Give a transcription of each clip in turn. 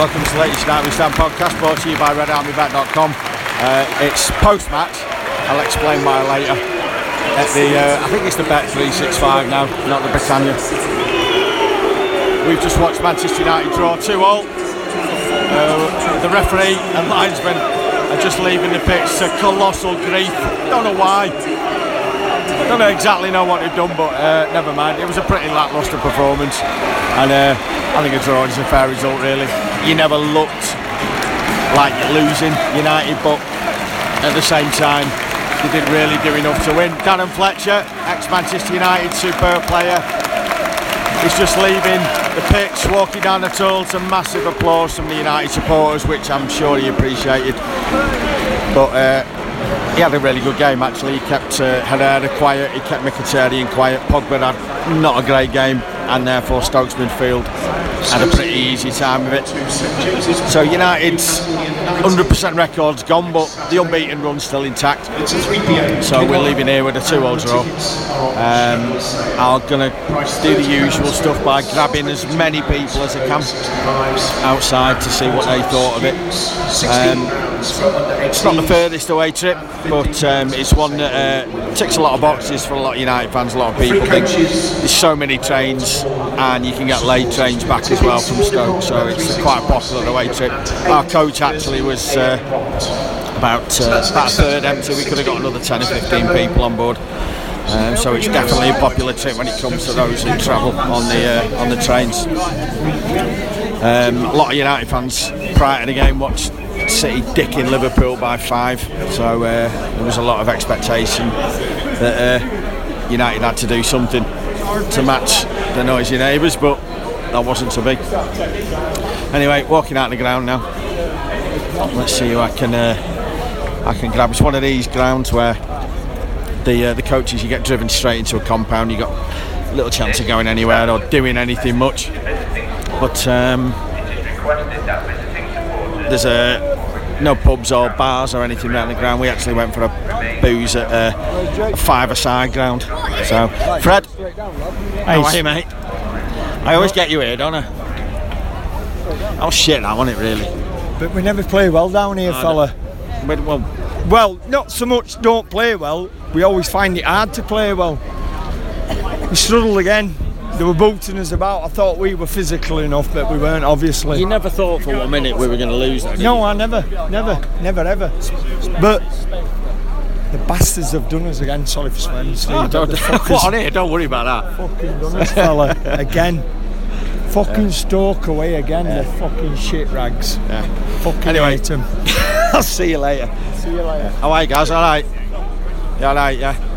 welcome to the latest United We Stand podcast brought to you by RedArmyBet.com. Uh, it's post match, I'll explain why later. At the, uh, I think it's the Bet 365 now, not the Britannia. We've just watched Manchester United draw 2 all. Uh, the referee and linesman are just leaving the pitch to colossal grief. Don't know why. Don't know exactly know what they've done, but uh, never mind. It was a pretty lacklustre performance, and uh, I think a draw is a fair result. Really, you never looked like you're losing United, but at the same time, they didn't really do enough to win. Darren Fletcher, ex-Manchester United superb player, is just leaving the pitch, walking down the tunnel to massive applause from the United supporters, which I'm sure he appreciated. But uh, he had a really good game actually. He kept uh, Herrera quiet, he kept Mkhitaryan quiet. Pogba had not a great game, and therefore Stokes midfield had a pretty easy time of it. So United's 100% record's gone, but the unbeaten run's still intact. So we're leaving here with a 2-0 draw. Um, I'm going to do the usual stuff by grabbing as many people as I can outside to see what they thought of it. Um, it's not the furthest away trip, but um, it's one that uh, ticks a lot of boxes for a lot of United fans. A lot of people think there's so many trains, and you can get late trains back as well from Stoke, so it's quite a popular away trip. Our coach actually was. Uh, about, uh, about a third empty, we could have got another 10 or 15 people on board. Um, so it's definitely a popular trip when it comes to those who travel on the uh, on the trains. Um, a lot of United fans prior to the game watched City dicking Liverpool by five, so uh, there was a lot of expectation that uh, United had to do something to match the noisy neighbours, but that wasn't to be. Anyway, walking out the ground now. Let's see who I can uh, I can grab. It's one of these grounds where the uh, the coaches you get driven straight into a compound. You got little chance of going anywhere or doing anything much. But um, there's a no pubs or bars or anything around the ground. We actually went for a booze at a five-a-side ground. So, Fred, how are you, mate? I always get you here, don't I? Oh shit, that wasn't it really? But we never play well down here, fella. But, well, Well, not so much don't play well, we always find it hard to play well. We struggled again. They were booting us about. I thought we were physical enough, but we weren't, obviously. you never thought for one minute we were going to lose. Did No, you? I never, never, never, ever. But the bastards have done us again. Sorry for swearing, Steve. Oh, don't, fuckers on here? Don't worry about that. fucking done us, fella. Again. Fucking Stoke away again, the fucking shit rags. Yeah. Fucking Anyway. hate 'em. I'll see you later. See you later. All right, guys? All right? Yeah, all right, yeah. Yeah.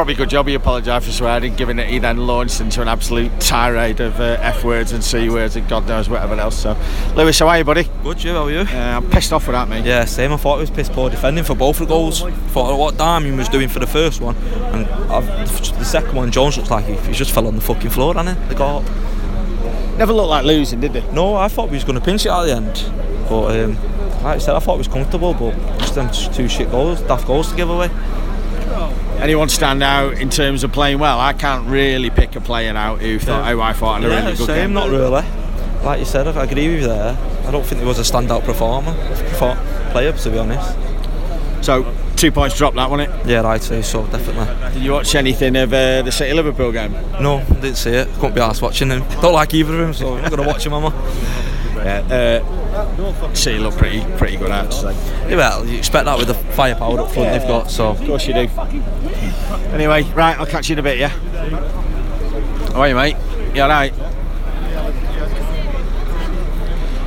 Probably a good job he apologised for swearing, given that he then launched into an absolute tirade of uh, F words and C words and God knows whatever else. So, Lewis, how are you, buddy? Good, you, how are you? Uh, I'm pissed off with that, mate. Yeah, same. I thought it was piss poor defending for both the goals. Thought what Darmian was doing for the first one, and I've, the second one, Jones looks like he, he just fell on the fucking floor, didn't he? The goal. Never looked like losing, did they? No, I thought we was going to pinch it at the end, but um, like I said, I thought it was comfortable, but just them two shit goals, daft goals to give away. Anyone stand out in terms of playing well? I can't really pick a player out who thought, oh, I thought had a yeah, really good same. game. Not really. Like you said, I agree with you there. I don't think there was a standout performer, for player to be honest. So, two points dropped that, wasn't it? Yeah, say so, definitely. Did you watch anything of uh, the City Liverpool game? No, didn't see it. Couldn't be asked watching him. Don't like either of them, so I'm not going to watch him, am I? Yeah. Uh, City look pretty pretty good, actually. Yeah, well, you expect that with the firepower up front they've got, so. Of course you do. Anyway, right, I'll catch you in a bit, yeah? How are you, mate? You alright?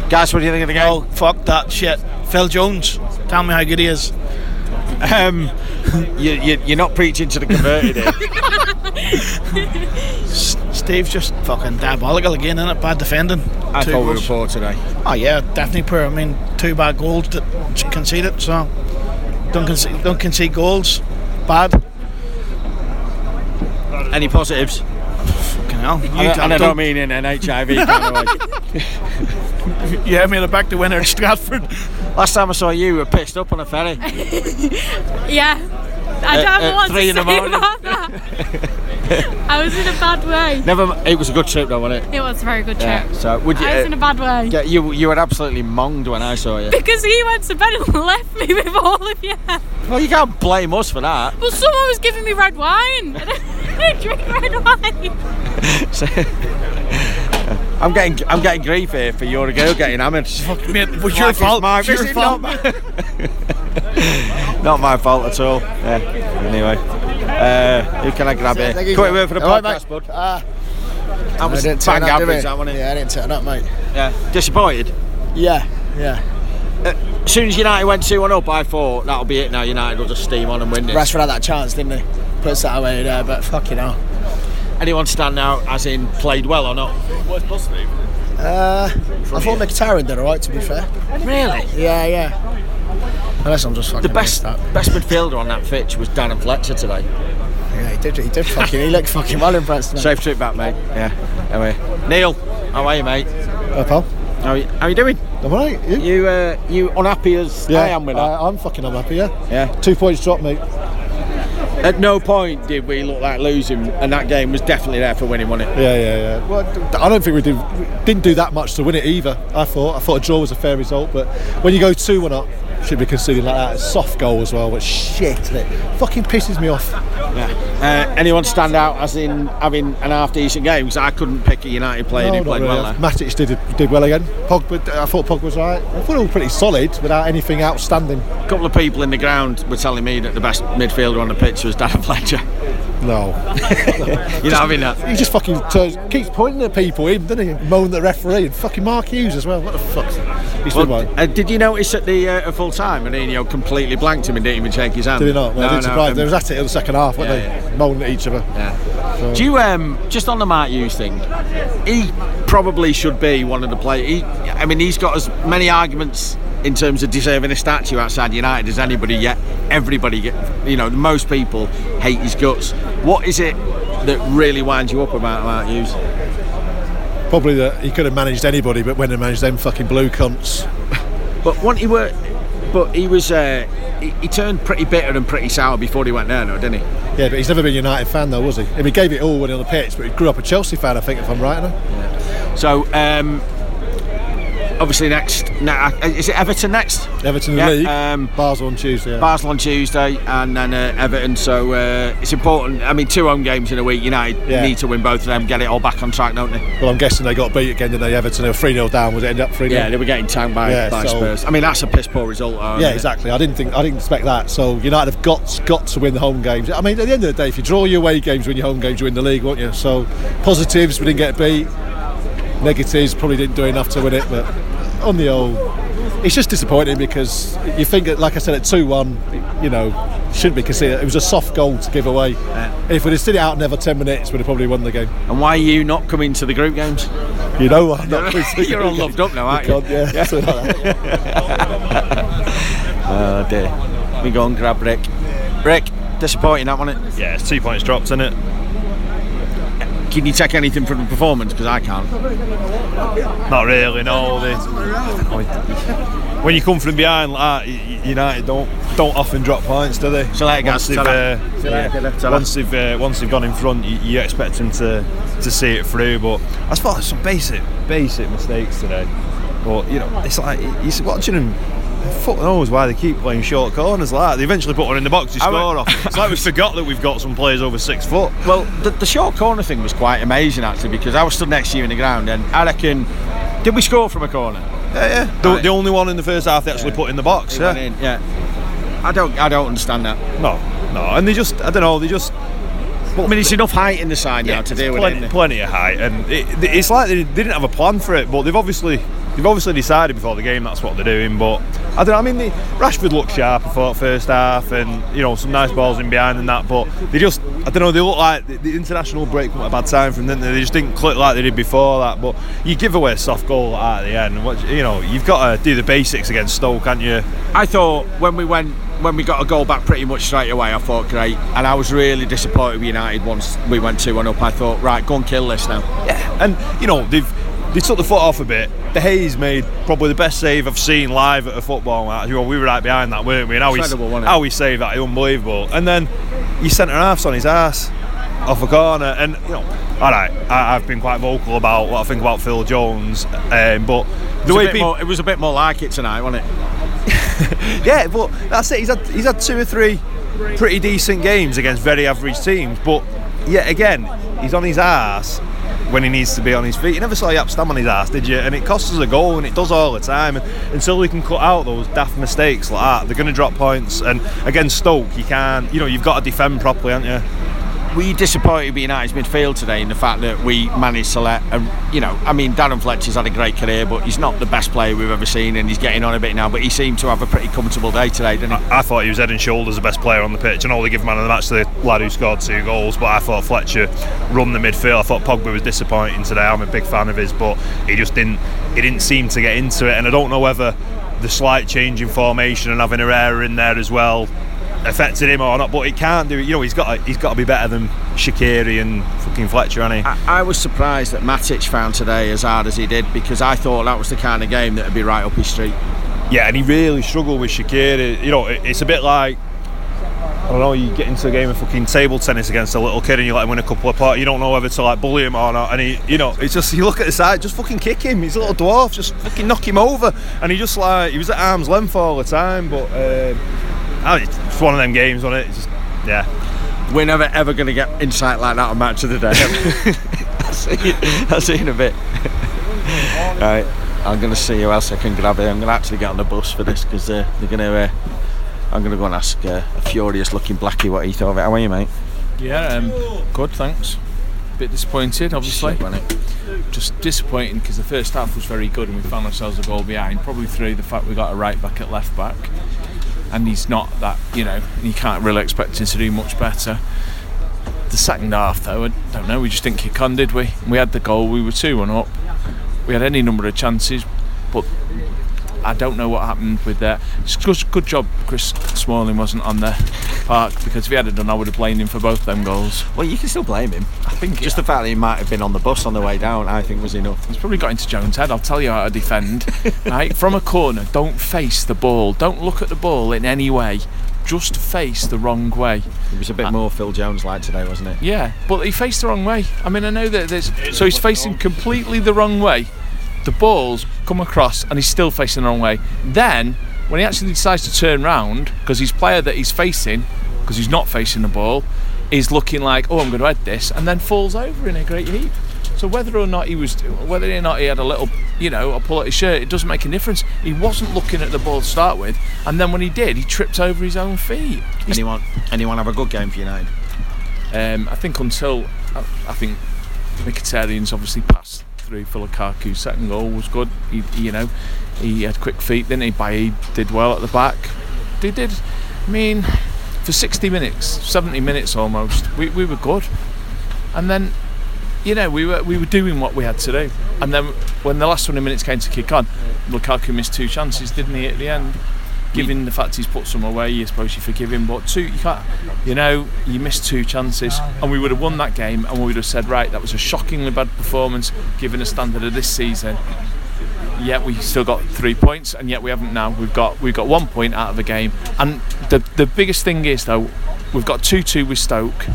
Guys, what do you think of the game? Oh, fuck that shit. Phil Jones, tell me how good he is. Um, you, you, you're not preaching to the converted here. Steve's just fucking diabolical again, innit? Bad defending. I Two thought we were goals. poor today. Oh, yeah, definitely poor. I mean, two bad goals that conceded, so don't concede, don't concede goals. Bad. Any positives? Fucking hell. You, And, I- and I don't don't- mean in an HIV kind of way. you have me in the back to winner at Stratford. Last time I saw you, you were pissed up on a ferry. Yeah. I Uh, don't uh, want three to in the say morning. about that. I was in a bad way. Never. m- It was a good trip, though, wasn't it? It was a very good trip. So would you? I was uh, in a bad way. yeah, you you were absolutely monged when I saw you. Because he went to bed and left me with all of you. Well, you can't blame us for that. Well, someone was giving me red wine. I don't drink red wine. I'm getting I'm getting grief here for your girl getting hammered. Mate, it was your it's fault. my- It was your it's fault. Not my, not my fault at all. Yeah. Anyway, uh, who can I grab here? Quick word for the All right, podcast, mate. bud. That I was didn't bang turn up, average, that wasn't it? Yeah, I didn't turn up, mate. Yeah. Disappointed. Yeah, yeah. As soon as United went 2 1 up, I thought that'll be it now. United will just steam on and win this. Rashford had that chance, didn't he? Puts that away there, but fucking hell. Anyone stand out as in played well or not? Uh, I thought Mkhitaryan did alright, to be fair. Really? Yeah, yeah. Unless I'm just fucking The best messed best midfielder on that pitch was Darren Fletcher today. Yeah, he did. He did fucking. He looked fucking well impressed. Man. Safe trip back, mate. Yeah. Anyway, Neil, how are you, mate? Uh, pal, How you, how you doing? am I right? You? You uh, you unhappy as I am with that? I, am fucking unhappy, yeah. yeah. Two points dropped, mate. At no point did we look like losing, and that game was definitely there for winning, wasn't it? Yeah, yeah, yeah. Well, I don't think we did, we didn't do that much to win it either. I thought. I thought a draw was a fair result, but when you go two one up, should be conceding like that. It's a soft goal as well, but shit, it fucking pisses me off. Yeah. Uh, anyone stand out as in having an half decent game? Because I couldn't pick a United player No, who played really. well there. Matic did did well again. Pogba, I thought Pogba was right. I thought they were pretty solid without anything outstanding. A couple of people in the ground were telling me that the best midfielder on the pitch was Darren Fletcher. No, You're not having that. he just fucking turns, keeps pointing at people, him, doesn't he? Moaning at the referee and fucking Mark Hughes as well. What the fuck? He's Well, uh, did you notice at the uh, full time, Mourinho completely blanked him and didn't even shake his hand? Did he not? Well, I didn't surprise. um, They was at it in the second half, weren't Yeah, they? Moaning at each other. Yeah. Do you um just on the Mark Hughes thing? He probably should be one of the players. I mean, he's got as many arguments in terms of deserving a statue outside United as anybody. Yet everybody, get, you know, most people hate his guts. What is it that really winds you up about Mark Hughes? Probably that he could have managed anybody, but when he managed them fucking blue cunts. But when he were, but he was. Uh, he, he turned pretty bitter and pretty sour before he went there, though, didn't he? Yeah, but he's never been a United fan though, was he? I mean, he gave it all when he was on the pitch, but he grew up a Chelsea fan, I think, if I'm right. No? So, um, obviously, next. na- Is it Everton next? Everton Yeah, league, um, Basel on Tuesday. Yeah. Basel on Tuesday and then uh, Everton. So uh, it's important. I mean, two home games in a week. United Yeah. need to win both of them, get it all back on track, don't they? well, I'm guessing they got beat again, didn't they? Everton, they were 3 0 down, was it end up 3 0? Yeah, they were getting tanked by, Yeah, by so- Spurs. I mean, that's a piss poor result. though, Yeah, it? exactly. I didn't think I didn't expect that. So United have got got to win the home games. I mean, at the end of the day, if you draw your away games, win your home games, you win the league, won't you? So positives, we didn't get beat. Negatives, probably didn't do enough to win it. But on the old, it's just disappointing because you think, that, like I said, at two one, you know, shouldn't be considered. It was a soft goal to give away. If we'd have stood it out another ten minutes, we'd have probably won the game. And why are you not coming to the group games? You know, I'm not You're all loved up now, aren't you? God, yeah, something like that. Oh dear. We go and grab Rick. Rick, disappointing that, wasn't it? Yeah, it's two points dropped, isn't it? Can you take anything from the performance? Because I can't. Not really, no. They, when you come from behind like that, United don't don't often drop points, do they? So go, once they've, uh, See you later, yeah, once they've uh, once they've gone in front, you, you expect them to to see it through. But I suppose some basic basic mistakes today. But you know, it's like you're watching them. Fuck knows why they keep playing short corners like that. They eventually put one in the box to score re- off. It's like we forgot that we've got some players over six foot. Well, the, the short corner thing was quite amazing actually because I was stood next to you in the ground and I reckon. Did we score from a corner? Yeah, yeah. The, Right. the only one in the first half they actually put in the box. Yeah. in, yeah. I don't. I don't understand that. No, no, and they just, I don't know, they just. I mean, it's enough height in the side now to deal with plenty, it. plenty of height, and it, it's like they didn't have a plan for it, but they've obviously, they've obviously decided before the game that's what they're doing. But I don't know. I mean, they, Rashford looked sharp. I thought first half, and you know some nice balls in behind and that. But they just, I don't know. They look like the, the international break at a bad time for them, they? They just didn't click like they did before that. But you give away a soft goal at the end. What, you know, you've got to do the basics against Stoke, can't you? I thought when we went when we got a goal back pretty much straight away, I thought great, and I was really disappointed with United once we went two one up. I thought right, go and kill this now. Yeah, And you know they've they took the foot off a bit. De Gea's made probably the best save I've seen live at a football match. We were right behind that, weren't we? And how he Incredible, how he saved that, unbelievable. And then your centre half's on his ass. off a corner, and you know, all right, I, I've been quite vocal about what I think about Phil Jones, um, but the way people, more, it was a bit more like it tonight, wasn't it? yeah, but that's it. He's had he's had two or three pretty decent games against very average teams, but yet again, he's on his ass when he needs to be on his feet. You never saw Jaap Stam on his ass, did you? And it costs us a goal, and it does all the time. And until we can cut out those daft mistakes like that, they're going to drop points. And against Stoke, you can't. You know, you've got to defend properly, aren't you? Were you disappointed United's midfield today in the fact that we managed to let, um, you know, I mean, Darren Fletcher's had a great career, but he's not the best player we've ever seen, and he's getting on a bit now. But he seemed to have a pretty comfortable day today, didn't he? I thought he was head and shoulders the best player on the pitch. and all they give man of the match to the lad who scored two goals. But I thought Fletcher run the midfield. I thought Pogba was disappointing today. I'm a big fan of his, but he just didn't. He didn't seem to get into it, and I don't know whether the slight change in formation and having Herrera in there as well affected him or not. But he can't do it. You know, he's got to, he's got to be better than Shaqiri and fucking Fletcher, hasn't he? I, I was surprised that Matic found today as hard as he did because I thought that was the kind of game that would be right up his street. Yeah, and he really struggled with Shaqiri. You know, it- it's a bit like I don't know. You get into a game of fucking table tennis against a little kid, and you let him win a couple of parts. You don't know whether to like bully him or not. And he, you know, it's just you look at the side, just fucking kick him. He's a little dwarf, just fucking knock him over. And he just like he was at arm's length all the time. But um, I mean, it's one of them games, wasn't it? It's just yeah. We're never ever going to get insight like that on Match of the Day. I'll see you, I'll see you in a bit. right, I'm going to see who else I can grab here. I'm going to actually get on the bus for this because uh, they're going to. Uh, I'm going to go and ask uh, a furious looking blackie what he thought of it. How are you, mate? Yeah, um, good, thanks. A Bit disappointed, obviously. Shit, it? Just disappointing because the first half was very good and we found ourselves a goal behind, probably through the fact we got a right back at left back. And he's not that, you know, you can't really expect him to do much better. The second half, though, I don't know, we just didn't kick on, did we? We had the goal, we were 2 1 up. We had any number of chances, but I don't know what happened with that. It's good, good job Chris Smalling wasn't on the park because if he had done, I would have blamed him for both them goals. Well, you can still blame him. I think Just the fact that he might have been on the bus on the way down, I think, was enough. He's probably got into Jones' head. I'll tell you how to defend. right, from a corner, don't face the ball. Don't look at the ball in any way. Just face the wrong way. It was a bit uh, more Phil Jones like today, wasn't it? Yeah, but he faced the wrong way. I mean, I know that there's. So he's facing completely the wrong way. The ball's come across and he's still facing the wrong way. Then, when he actually decides to turn round, because his player that he's facing, because he's not facing the ball, is looking like, oh, I'm going to head this, and then falls over in a great heap. So whether or not he was, whether or not he had a little, you know, a pull at his shirt, it doesn't make a difference. He wasn't looking at the ball to start with, and then when he did, he tripped over his own feet. He's Anyone, anyone have a good game for United? um, I think until I, I think Mkhitaryan's obviously passed through for Lukaku's second goal oh, was good. He, you know, he had quick feet, didn't he? Did well at the back. They did. I mean, for 60 minutes, 70 minutes almost, we, we were good. And then, you know, we were we were doing what we had to do. And then when the last 20 minutes came to kick on, Lukaku missed two chances, didn't he, at the end? Given the fact he's put some away, you suppose you forgive him. But two, you can't. You know, you missed two chances, and we would have won that game, and we would have said, right, that was a shockingly bad performance given the standard of this season. Yet we still got three points, and yet we haven't now. We've got we've got one point out of the game, and the the biggest thing is though, we've got two two with Stoke.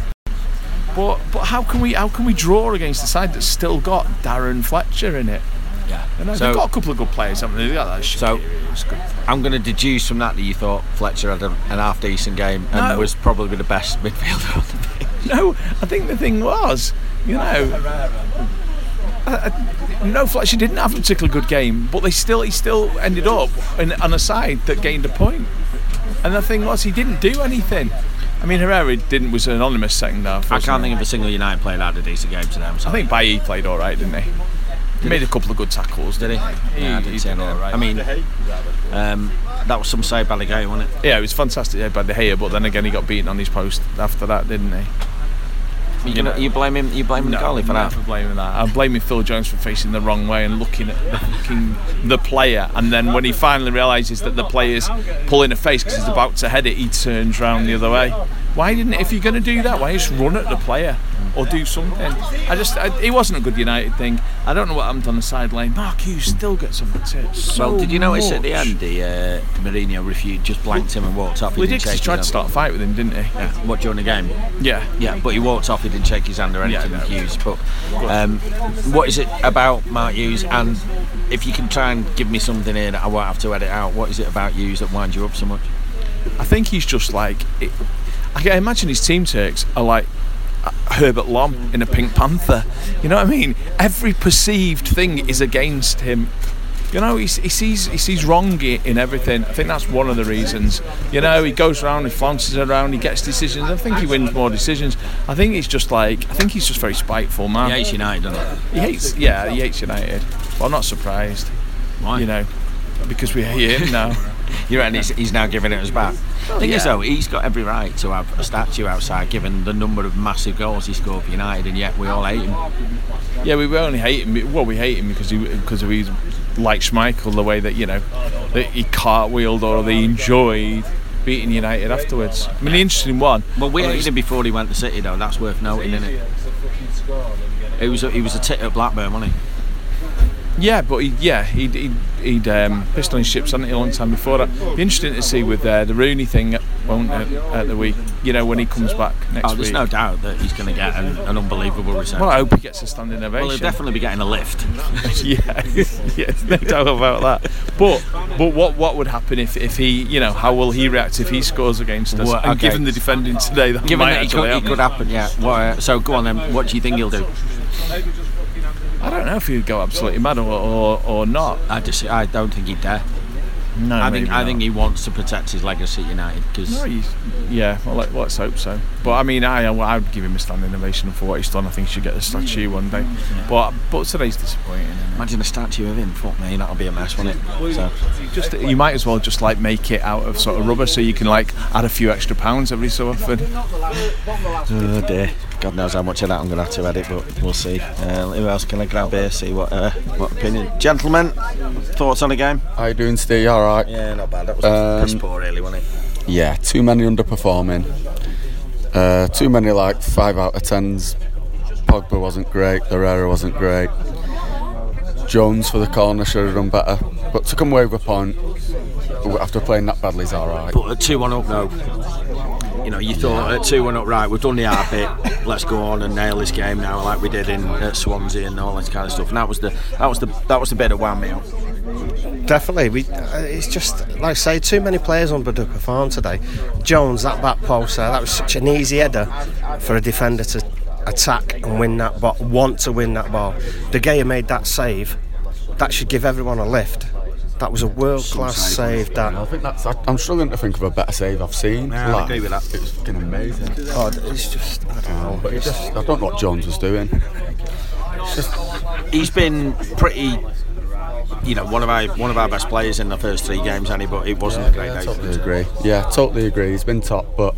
But but how can we how can we draw against the side that's still got Darren Fletcher in it? Yeah. You know, So- they've got a couple of good players, haven't they? They got that So- good. I'm going to deduce from that that you thought Fletcher had a, an half decent game and No. was probably the best midfielder on the pitch. No, I think the thing was, you know, uh, uh, no, Fletcher didn't have a particularly good game, but they still he still ended up in, on a side that gained a point. And the thing was, he didn't do anything. I mean, Herrera didn't was an anonymous second half. I can't he? think of a single United player that had a decent game today. I'm I think Bailly played all right, didn't he? He made a couple of good tackles. Did he? He, Yeah, I didn't see did all them. right. I mean, um, that was some say bad game, wasn't it? yeah, it was fantastic by De Gea, but then again he got beaten on his post after that, didn't he? You, know, you blame him. You blame him, goalie for that. For blaming that. I'm blaming Phil Jones for facing the wrong way and looking at the fucking the player, and then when he finally realises that the player's pulling a face because he's about to head it, he turns round the other way. Why didn't? If you're going to do that, why just run at the player or do something. I just, I, it wasn't a good United thing. I don't know what happened on the sideline. Mark Hughes still gets my tits. So well, did you notice at the end the uh, Mourinho refused, just blanked him and walked off? Well, he didn't he tried to start a fight with him, didn't he? Yeah. What during the game? Yeah. Yeah, but he walked off. He didn't shake his hand or Yeah, anything. no. Hughes. But um, what is it about Mark Hughes? And if you can try and give me something here that I won't have to edit out, what is it about Hughes that winds you up so much? I think he's just like. It, I can imagine his team takes are like Herbert Lom in a Pink Panther. You know what I mean? Every perceived thing is against him. You know, he, he sees he sees wrong in everything. I think that's one of the reasons. You know, he goes around, he flounces around, he gets decisions. I think he wins more decisions. I think he's just like I think he's just very spiteful, man. He hates United, doesn't He He hates, yeah, he hates United. But I'm not surprised. Why? You know, because we hate him now. He? You reckon he's, he's now giving it us back? Oh, thing is, though, he's got every right to have a statue outside, given the number of massive goals he scored for United, and yet we all hate him. Yeah, we only hate him. Well, we hate him because he because of he's like Schmeichel, the way that you know that he cartwheeled or they enjoyed beating United afterwards. I mean, the interesting one. Well, we well, hated him before he went to City, though. That's worth noting, isn't it? He was a, he was a tit at Blackburn, wasn't he? Yeah, but he, yeah, he'd, he'd, he'd um, pissed on his ships, hadn't he, a long time before that. Be interesting to see with uh, the Rooney thing, won't it, at the week? You know, when he comes back next Oh, there's week. no doubt that he's going to get an, an unbelievable reception. Well, I hope he gets a standing ovation. Well, he'll definitely be getting a lift. yeah, yeah, no doubt about that. But but what what would happen if, if he you know how will he react if he scores against us? Well, and okay. given the defending today, that Given might that it actually could, it happen. could happen, yeah. Uh, so go on then. What do you think he'll do? I don't know if he'd go absolutely mad or or, or not. I just, I don't think he'd dare. No, I think, maybe I think he wants to protect his legacy at United because No, he's, yeah, well, let, let's hope so. But I mean, I I would give him a standing ovation for what he's done. I think he should get a statue one day. But but today's disappointing. imagine a statue of him. Fuck me, that'll be a mess, won't it? So, Just you might as well just like make it out of sort of rubber, so you can like add a few extra pounds every so often. oh dear. God knows how much of that I'm going to have to edit, but we'll see. Uh, who else can I grab here? See what uh, what opinion. Gentlemen, thoughts on the game? How you doing, Steve? All right. Yeah, not bad. That was Um, piss poor, really, wasn't it? Yeah, too many underperforming. Uh, too many like five out of tens. Pogba wasn't great. Herrera wasn't great. Jones for the corner should have done better. But to come away with a point after playing that badly is all right. But 2 1 up, no. You know, you thought at 2 1 up, right, we've done the hard bit, let's go on and nail this game now, like we did in at Swansea and all this kind of stuff. And that was the that was the that was the bit that wound me up. Definitely, we. Uh, it's just like I say, too many players underperformed today. Jones, that back post there, that was such an easy header for a defender to attack and win that ball, want to win that ball. De Gea made that save. That should give everyone a lift. That was a world class save. That I think that's. I, I'm struggling to think of a better save I've seen. Yeah, I Like, agree with that. It was fucking amazing. God, it's just I don't oh, know. But it just, I don't know what Jones was doing. He's been pretty. You know, one of our one of our best players in the first three games, Annie, but it wasn't a great day. for Totally agree. Yeah, totally agree. He's been top, but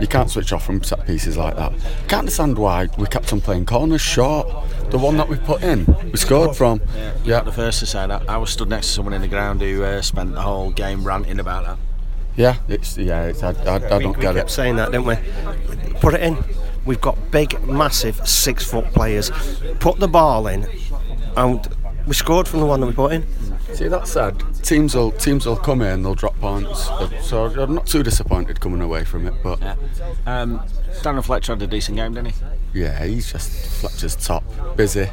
you can't switch off from set pieces like that. Can't understand why we kept on playing corners short. The one that we put in, we scored from. You're not the first to say that. I was stood next to someone in the ground who uh, spent the whole game ranting about that. Yeah, it's yeah. It's, I, I, I don't we get kept it. saying that, didn't we? Put it in. We've got big, massive six foot players. Put the ball in, and we scored from the one that we put in. See that's sad. teams will teams will come in, they'll drop points. So I'm not too disappointed coming away from it, but Yeah. Um, Daniel Fletcher had a decent game, didn't he? Yeah, he's just Fletcher's top, busy.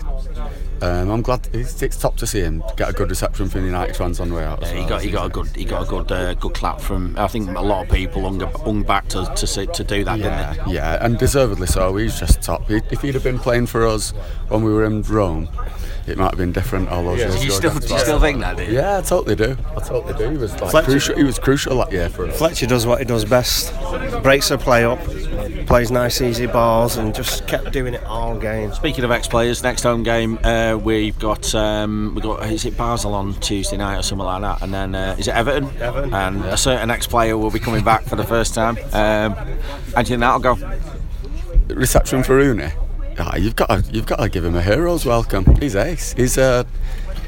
Um, I'm glad it's, it's top to see him get a good reception from the United fans on the way out. as Yeah, he got he got a good he got a good uh, good clap from. I think a lot of people hung, hung back to to, see, to do that, Yeah, didn't they? yeah, and deservedly so. He's just top. He, if he'd have been playing for us when we were in Rome, it might have been different. All those years Do you still do you still think that? Do you? Yeah, I totally do. I totally do. He was like Fletcher- crucial. He was crucial that year for us. Fletcher does what he does best. Breaks the play up, plays nice easy balls, and just kept doing it all game. Speaking of ex-players, next home game uh, we've got um, we got is it Basel on Tuesday night or something like that, and then uh, is it Everton? Everton, And a certain ex-player will be coming back for the first time. Um, how do you think that'll go? reception for Rooney. Ah, you've got to, you've got to give him a hero's welcome. He's ace. He's uh,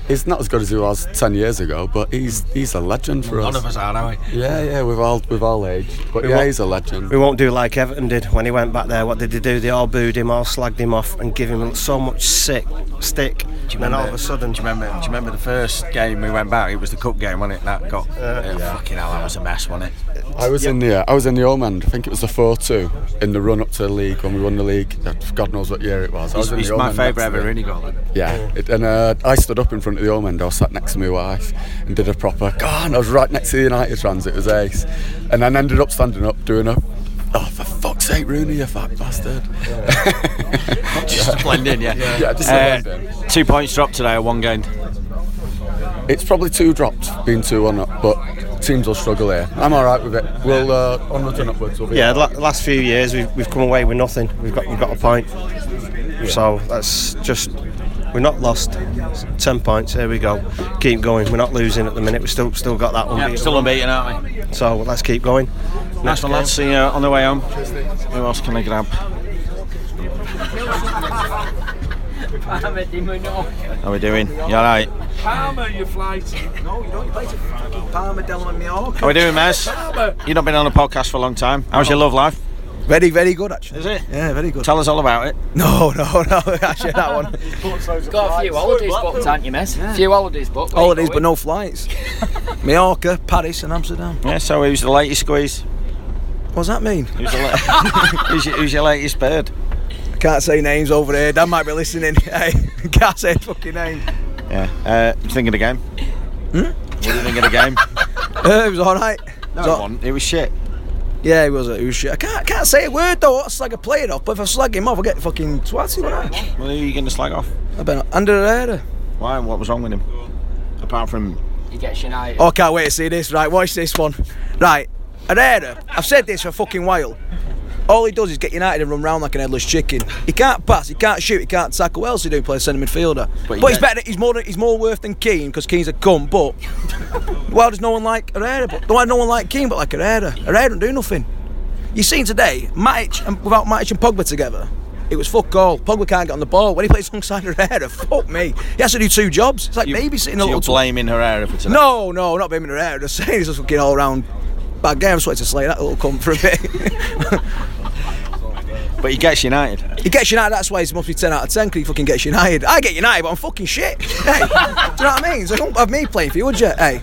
he's not as good as he was ten years ago, but he's he's a legend for us. None of us are, are we? Yeah, yeah, we've all we've all aged, but We yeah, he's a legend. We won't do like Everton did when he went back there. What did they do? They all booed him, all slagged him off, and give him so much sick stick. And then all of a sudden, do you remember? Do you remember the first game we went back? It was the cup game, wasn't it? That got uh, fucking hell. That was a mess, wasn't it? I was in the uh, I was in the home end. I think it was the four two in the run up to the league when we won the league. God knows what year it was. I was He's, in the home my favourite ever it. Rooney goal. Yeah, it, and uh, I stood up in front of the home end. I was sat next to my wife and did a proper. God, I was right next to the United fans. It was ace, and then ended up standing up doing a. Oh, for fuck's sake, Rooney, you fat bastard! Just to blend in, yeah. Yeah, just Uh, blend in. Two points dropped today, or one gained. It's probably two dropped, being two on up, but teams will struggle here. I'm all right with it. We'll uh, onwards and upwards. We'll be yeah, all the right. last few years we've, we've come away with nothing. We've got we've got a point. So that's just we're not lost. Ten points. Here we go. Keep going. We're not losing at the minute. We've still still got that one. Yeah, still unbeaten, aren't we? So let's keep going. Nice Next one, game. lads. See you on the way home. Who else can I grab? How are we doing? You alright? Palmer, you flight. No, you don't. You play to fucking Palmer, Delham, and Mallorca. How we doing, Mez? You've not been on a podcast for a long time. How's your love life? Very, very good actually. Is it? Yeah, very good. Tell us all about it. No, no, no. Actually, that one. Got a few holidays booked, aren't you, Miss? A few holidays booked. Holidays, but no flights. Mallorca, Paris, and Amsterdam. Yeah, so who's the latest squeeze? What's that mean? Who's, the la- who's, your, who's your latest bird? Can't say names over here. Dan might be listening. Hey, can't say fucking names. Yeah. Uh, what do you think of the game? Hmm? What do you think of the game? Uh, it was all right. No, it wasn't. It was shit. Yeah, he was. It was shit. I can't, can't say a word though. I'll slag a player off, but if I slag him off, I'll get fucking twatty. Won't I? Well, who are you going to slag off? I've been under Herrera. Why? And What was wrong with him? Apart from He gets United. Oh, I can't wait to see this. Right, watch this one. Right, Herrera. I've said this for a fucking while. All he does is get United and run round like an headless chicken. He can't pass, he can't shoot, he can't tackle. What else he do? Play a centre midfielder. But But, he's better. He's more. He's more worth than Keane because Keane's a cunt. But why does no one like Herrera? But why no one like Keane but like Herrera? Herrera don't do nothing. You seen today, Matic and without Matic and Pogba together. It was fuck all. Pogba can't get on the ball. When he plays alongside Herrera, fuck me. He has to do two jobs. It's like babysitting a so little you're blaming Herrera for tonight? no, no, not blaming Herrera. Just saying he's a fucking all round bad game. I just wanted to slay that little cunt for a bit. But he gets United. he gets United, that's why he must be 10 out of 10 because he fucking gets United. I get United, but I'm fucking shit. Hey, do you know what I mean? So you won't have me playing for you, would you? Hey,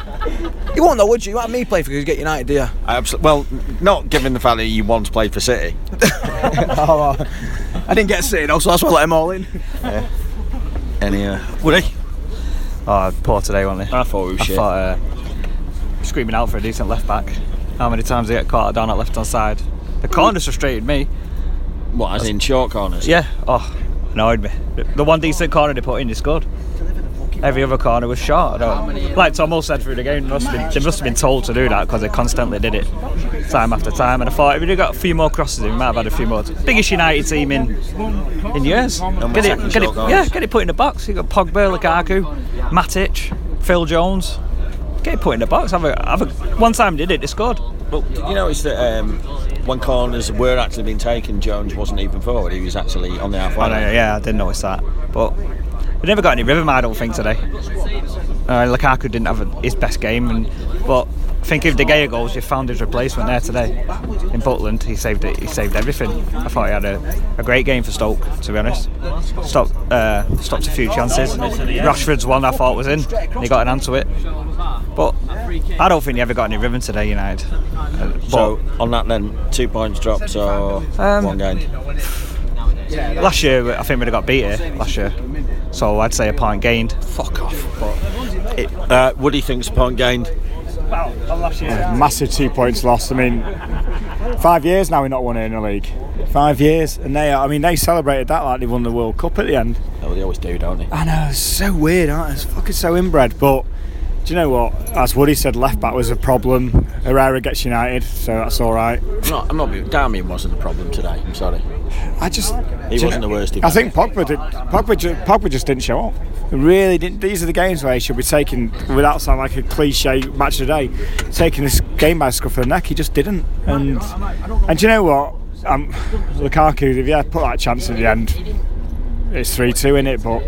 you won't know, would you? You won't have me playing for you because you get United, do you? I absol- well, not given the fact that you once played for City. oh, uh, I didn't get City though, so that's why I let them all in. Any, uh, would he? Oh, poor today, wasn't he? I thought we was I shit. thought uh, screaming out for a decent left back. How many times they get caught down at left hand side? The corners frustrated me. What, as in short corners? Yeah. Oh, annoyed me. The- one decent corner they put in is good. Every other corner was short. Like Tom Hull said through the game, they must have been, they must have been told to do that because they constantly did it, time after time. And I thought if we'd have got a few more crosses, in, we might have had a few more. Biggest United team in in years. Get it, get it, yeah, get it put in the box. You've got Pogba, Lukaku, Matic, Phil Jones. Get it put in the box. Have a, have a, one time they did it, they scored. But did you notice that um, when corners were actually being taken, Jones wasn't even forward. He was actually on the half I know, yeah, I didn't notice that. But we never got any rhythm, I don't think, today. Uh, Lukaku didn't have a, his best game, and but I think if De Gea goes, you found his replacement there today in Butland. He saved it. He saved everything. I thought he had a, a great game for Stoke, to be honest. Stopped uh, stopped a few chances. Rashford's one I thought was in. and He got an answer to it. But I don't think he ever got any rhythm today, United. Uh, So on that then, two points dropped or Um, one gained. Last year, I think we'd have got beat here last year. So I'd say a point gained. Fuck off. But it, Uh, Woody thinks a point gained. last. Massive two points lost. I mean, five years now we're not won it in the league. Five years, and they, I mean, they celebrated that like they won the World Cup at the end. Oh, they always do, don't they? I know, it's so weird, aren't it? It's fucking so inbred. But do you know what? As Woody said, left back was a problem. Herrera gets United, so that's all right. I'm not. I'm not. Darmian wasn't the problem today. I'm sorry. I just He wasn't know- the worst. I think Pogba did. Pogba, ju- Pogba just didn't show up. Really didn't. These are the games where he should be taking, without sounding like a cliche match of the day, taking this game by the scruff of the neck. He just didn't. And and do you know what? Um, Lukaku, if he put that chance at the end, it's three two in it. But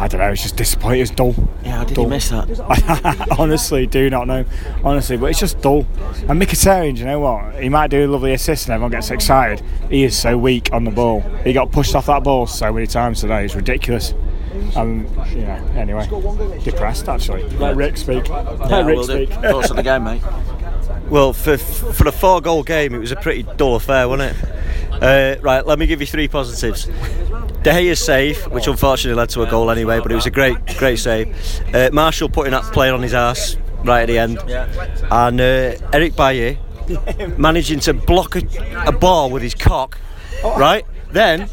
I don't know. It's just disappointing. It's dull. Yeah, how did dull. he miss that? honestly, do not know. Honestly, but it's just dull. And Mkhitaryan, do you know what? He might do a lovely assist and everyone gets excited. He is so weak on the ball. He got pushed off that ball so many times today. It's ridiculous. Um, yeah. Anyway, depressed actually. Let Rick speak. Let Rick will speak. Thoughts of the game, mate? Well, for for a four goal game, it was a pretty dull affair, wasn't it? Uh, right, let me give you three positives. De Gea's save, which unfortunately led to a goal anyway, but it was a great, great save. Uh, Martial putting that player on his ass right at the end, and uh, Eric Bailly managing to block a, a ball with his cock, right? Then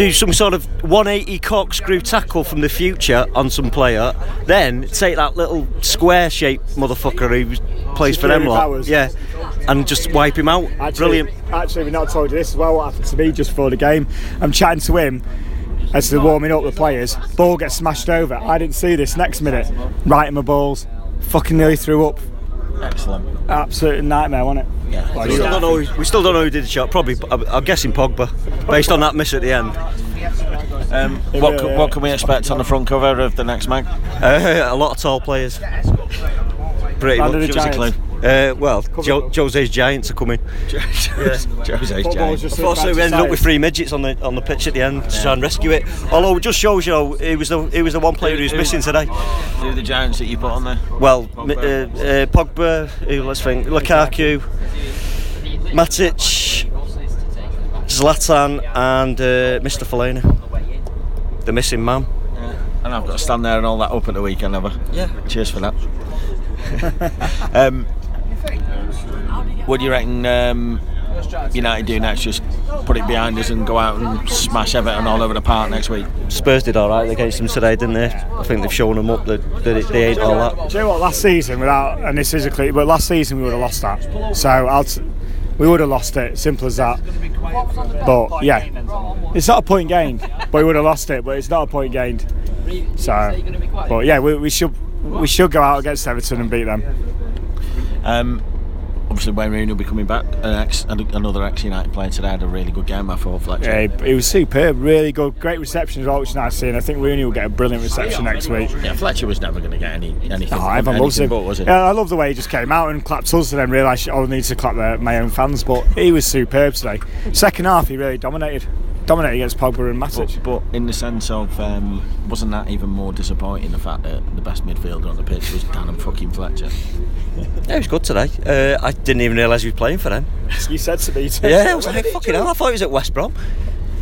do some sort of 180 corkscrew tackle from the future on some player, then take that little square shaped motherfucker who plays for them Security lot, powers. yeah, and just wipe him out. Actually, Brilliant. Actually, we've not told you this as well. What happened to me just before the game? I'm chatting to him as they're warming up the players. Ball gets smashed over. I didn't see this. Next minute, right in my balls. Fucking nearly threw up. Excellent. Absolute nightmare, wasn't it? We still, don't know, who- we still don't know who did the shot. Probably, I'm I'm guessing Pogba, based on that miss at the end. Um, what, what can we expect on the front cover of the next mag? Uh, a lot of tall players. Pretty Land much. the Give us a Giants. Uh, well, jo- Jose's Giants are coming. Jose's Giants. Unfortunately, we ended up with three midgets on the on the pitch at the end to try and rescue it. Although it just shows you, know, he was the he was the one player who was missing today. Who are the Giants that you put on there? Well, mi- uh, uh, Pogba, who, let's think, Lukaku, Matic, Zlatan, and uh, Mr. Fellaini. The missing man. And I've got to stand there and all that up at the weekend, have I? Yeah. Cheers for that. um, what do you reckon um, United do next? Just put it behind us and go out and smash Everton all over the park next week? Spurs did all right against them today, didn't they? I think they've shown them up that, that it, they ain't all that. Do you know what? Last season, without and this is a clear, but last season we would have lost that. So I'll t- we would have lost it. Simple as that. But yeah, it's not a point gained. But we would have lost it. But it's not a point gained. So, but yeah, we, we should we should go out against Everton and beat them. Um, obviously, Wayne Rooney will be coming back. An ex, another ex-United player today had a really good game. I thought Fletcher. Yeah, it was superb, really good, great reception as well, which is nice to see. And I think Rooney will get a brilliant reception next week. Yeah, Fletcher was never going to get any anything. Oh, everyone loves him. But, was he? Yeah, I love the way he just came out and clapped us, and then realised oh, I need to clap my own fans. But he was superb today. Second half, he really dominated, dominated against Pogba and Matic. But, but in the sense of, um, wasn't that even more disappointing? The fact that the best midfielder on the pitch was Dan and fucking Fletcher. Yeah, he was good today. Uh, I didn't even realise he was playing for them. You said to me, too. Yeah, I was like, fucking hell, I thought he was at West Brom.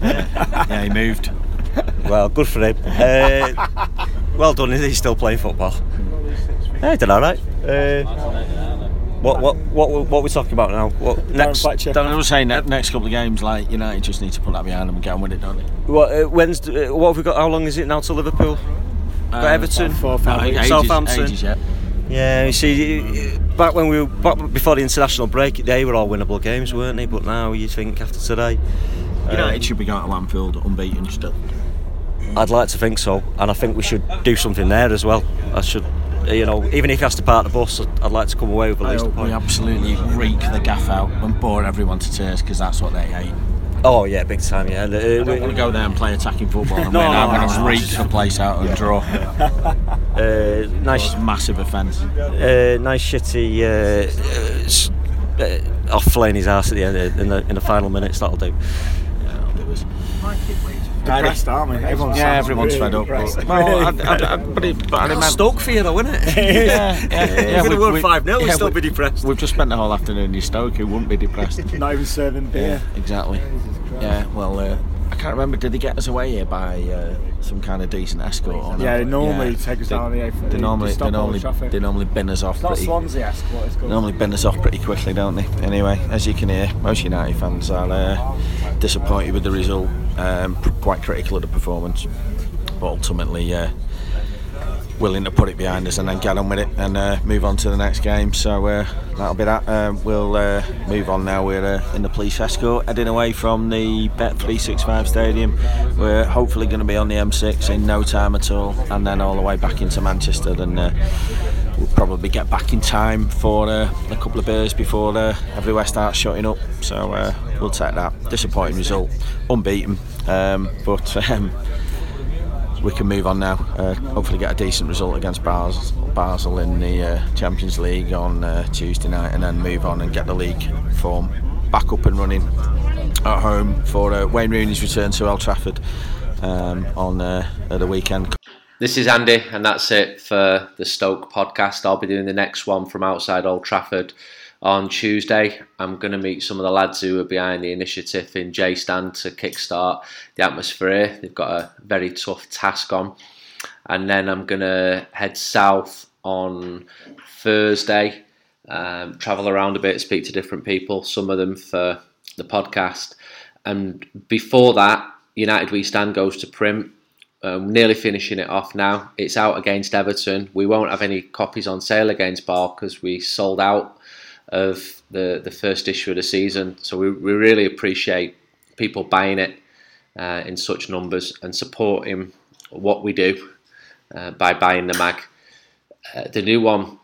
yeah, he moved. Well, good for him. Uh, well done, he's still playing football. Yeah, he did all right. Uh, what, what, what, what are we talking about now? What, next? I was saying that next couple of games, like United just need to put that behind them and get on with it, don't they? What, uh, when's, uh, what have we got? How long is it now to Liverpool? Got Um, Everton, four or five weeks. Ages- Southampton. ages yet. Yeah, you see, uh, back when we were back before the international break, they were all winnable games, weren't they? But now you think after today, United um, should be going to Anfield unbeaten still. I'd like to think so, and I think we should do something there as well. I should, you know, even if he has to park the bus, I'd, I'd like to come away with at least a hope we absolutely reek the gaff out and bore everyone to tears because that's what they hate. Oh yeah, big time. Yeah, I don't want to go there and play attacking football and No, win. no, I want no, to no. reek the place out and draw. Uh, nice, massive offence. Uh, nice shitty uh, uh, s- uh, off Fellaini's at the end uh, in the in the final minutes. That'll do. Depressed, aren't we? Everyone's yeah, everyone's really fed up. But, well, I, I, I, but, it, but I remember. Stoke for you though, isn't it? yeah, yeah, yeah. We'd have won 5 0, we'd still be depressed. We've just spent the whole afternoon in Stoke, who wouldn't be depressed. Not even serving beer. Yeah, exactly. Yeah, well, uh, I can't remember. Did they get us away here by uh, some kind of decent escort? Or not? Yeah, they normally take us they, down the A- They normally, they all the normally, traffic. they normally bin us off. It's pretty, it's called. normally bin us off pretty quickly, don't they? Anyway, as you can hear, most United fans are uh, disappointed with the result, um, quite critical of the performance, but ultimately uh, willing to put it behind us and then get on with it and uh, move on to the next game. So uh, that'll be that. Um, we'll uh, move on now. We're uh, in the police escort, heading away from the Bet365 Stadium. We're hopefully going to be on the M6 in no time at all, and then all the way back into Manchester. And uh, we'll probably get back in time for a couple of beers before everywhere starts shutting up. So we'll take that. Disappointing result, unbeaten, um, but. Um, we can move on now. Uh, hopefully, get a decent result against Bas- Basel in the uh, Champions League on uh, Tuesday night, and then move on and get the league form back up and running at home for uh, Wayne Rooney's return to Old Trafford um, on uh, at the weekend. This is Andy, and that's it for the Stoke podcast. I'll be doing the next one from outside Old Trafford on Tuesday. I'm going to meet some of the lads who are behind the initiative in J Stand to kickstart the atmosphere. They've got a very tough task on. And then I'm going to head south on Thursday, um, travel around a bit, speak to different people, some of them for the podcast. And before that, United We Stand goes to print. Um, nearly finishing it off now. It's out against Everton. We won't have any copies on sale against Bar because we sold out of the, the first issue of the season. So we, we really appreciate people buying it uh, in such numbers and supporting what we do uh, by buying the mag. Uh, the new one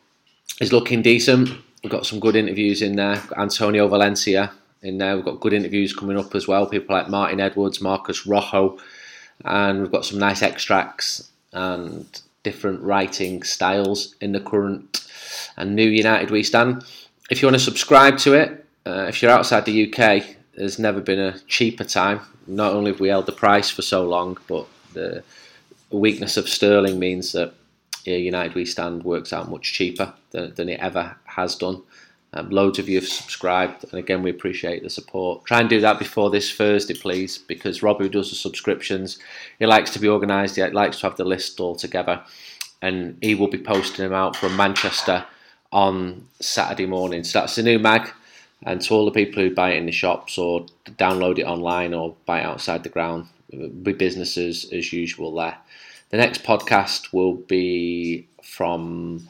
is looking decent. We've got some good interviews in there. Antonio Valencia in there. We've got good interviews coming up as well. People like Martin Edwards, Marcos Rojo, and we've got some nice extracts and different writing styles in the current and new United We Stand. If you want to subscribe to it, uh, if you're outside the UK, there's never been a cheaper time. Not only have we held the price for so long, but the weakness of sterling means that yeah, United We Stand works out much cheaper than, than it ever has done. Um, loads of you have subscribed, and again, we appreciate the support. Try and do that before this Thursday, please, because Rob, who does the subscriptions, he likes to be organised, he likes to have the list all together, and he will be posting them out from Manchester on Saturday morning. So that's the new mag, and to all the people who buy it in the shops or download it online or buy it outside the ground, be businesses as usual there. The next podcast will be from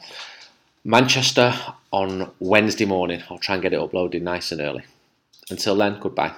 Manchester on Wednesday morning. I'll try and get it uploaded nice and early. Until then, goodbye.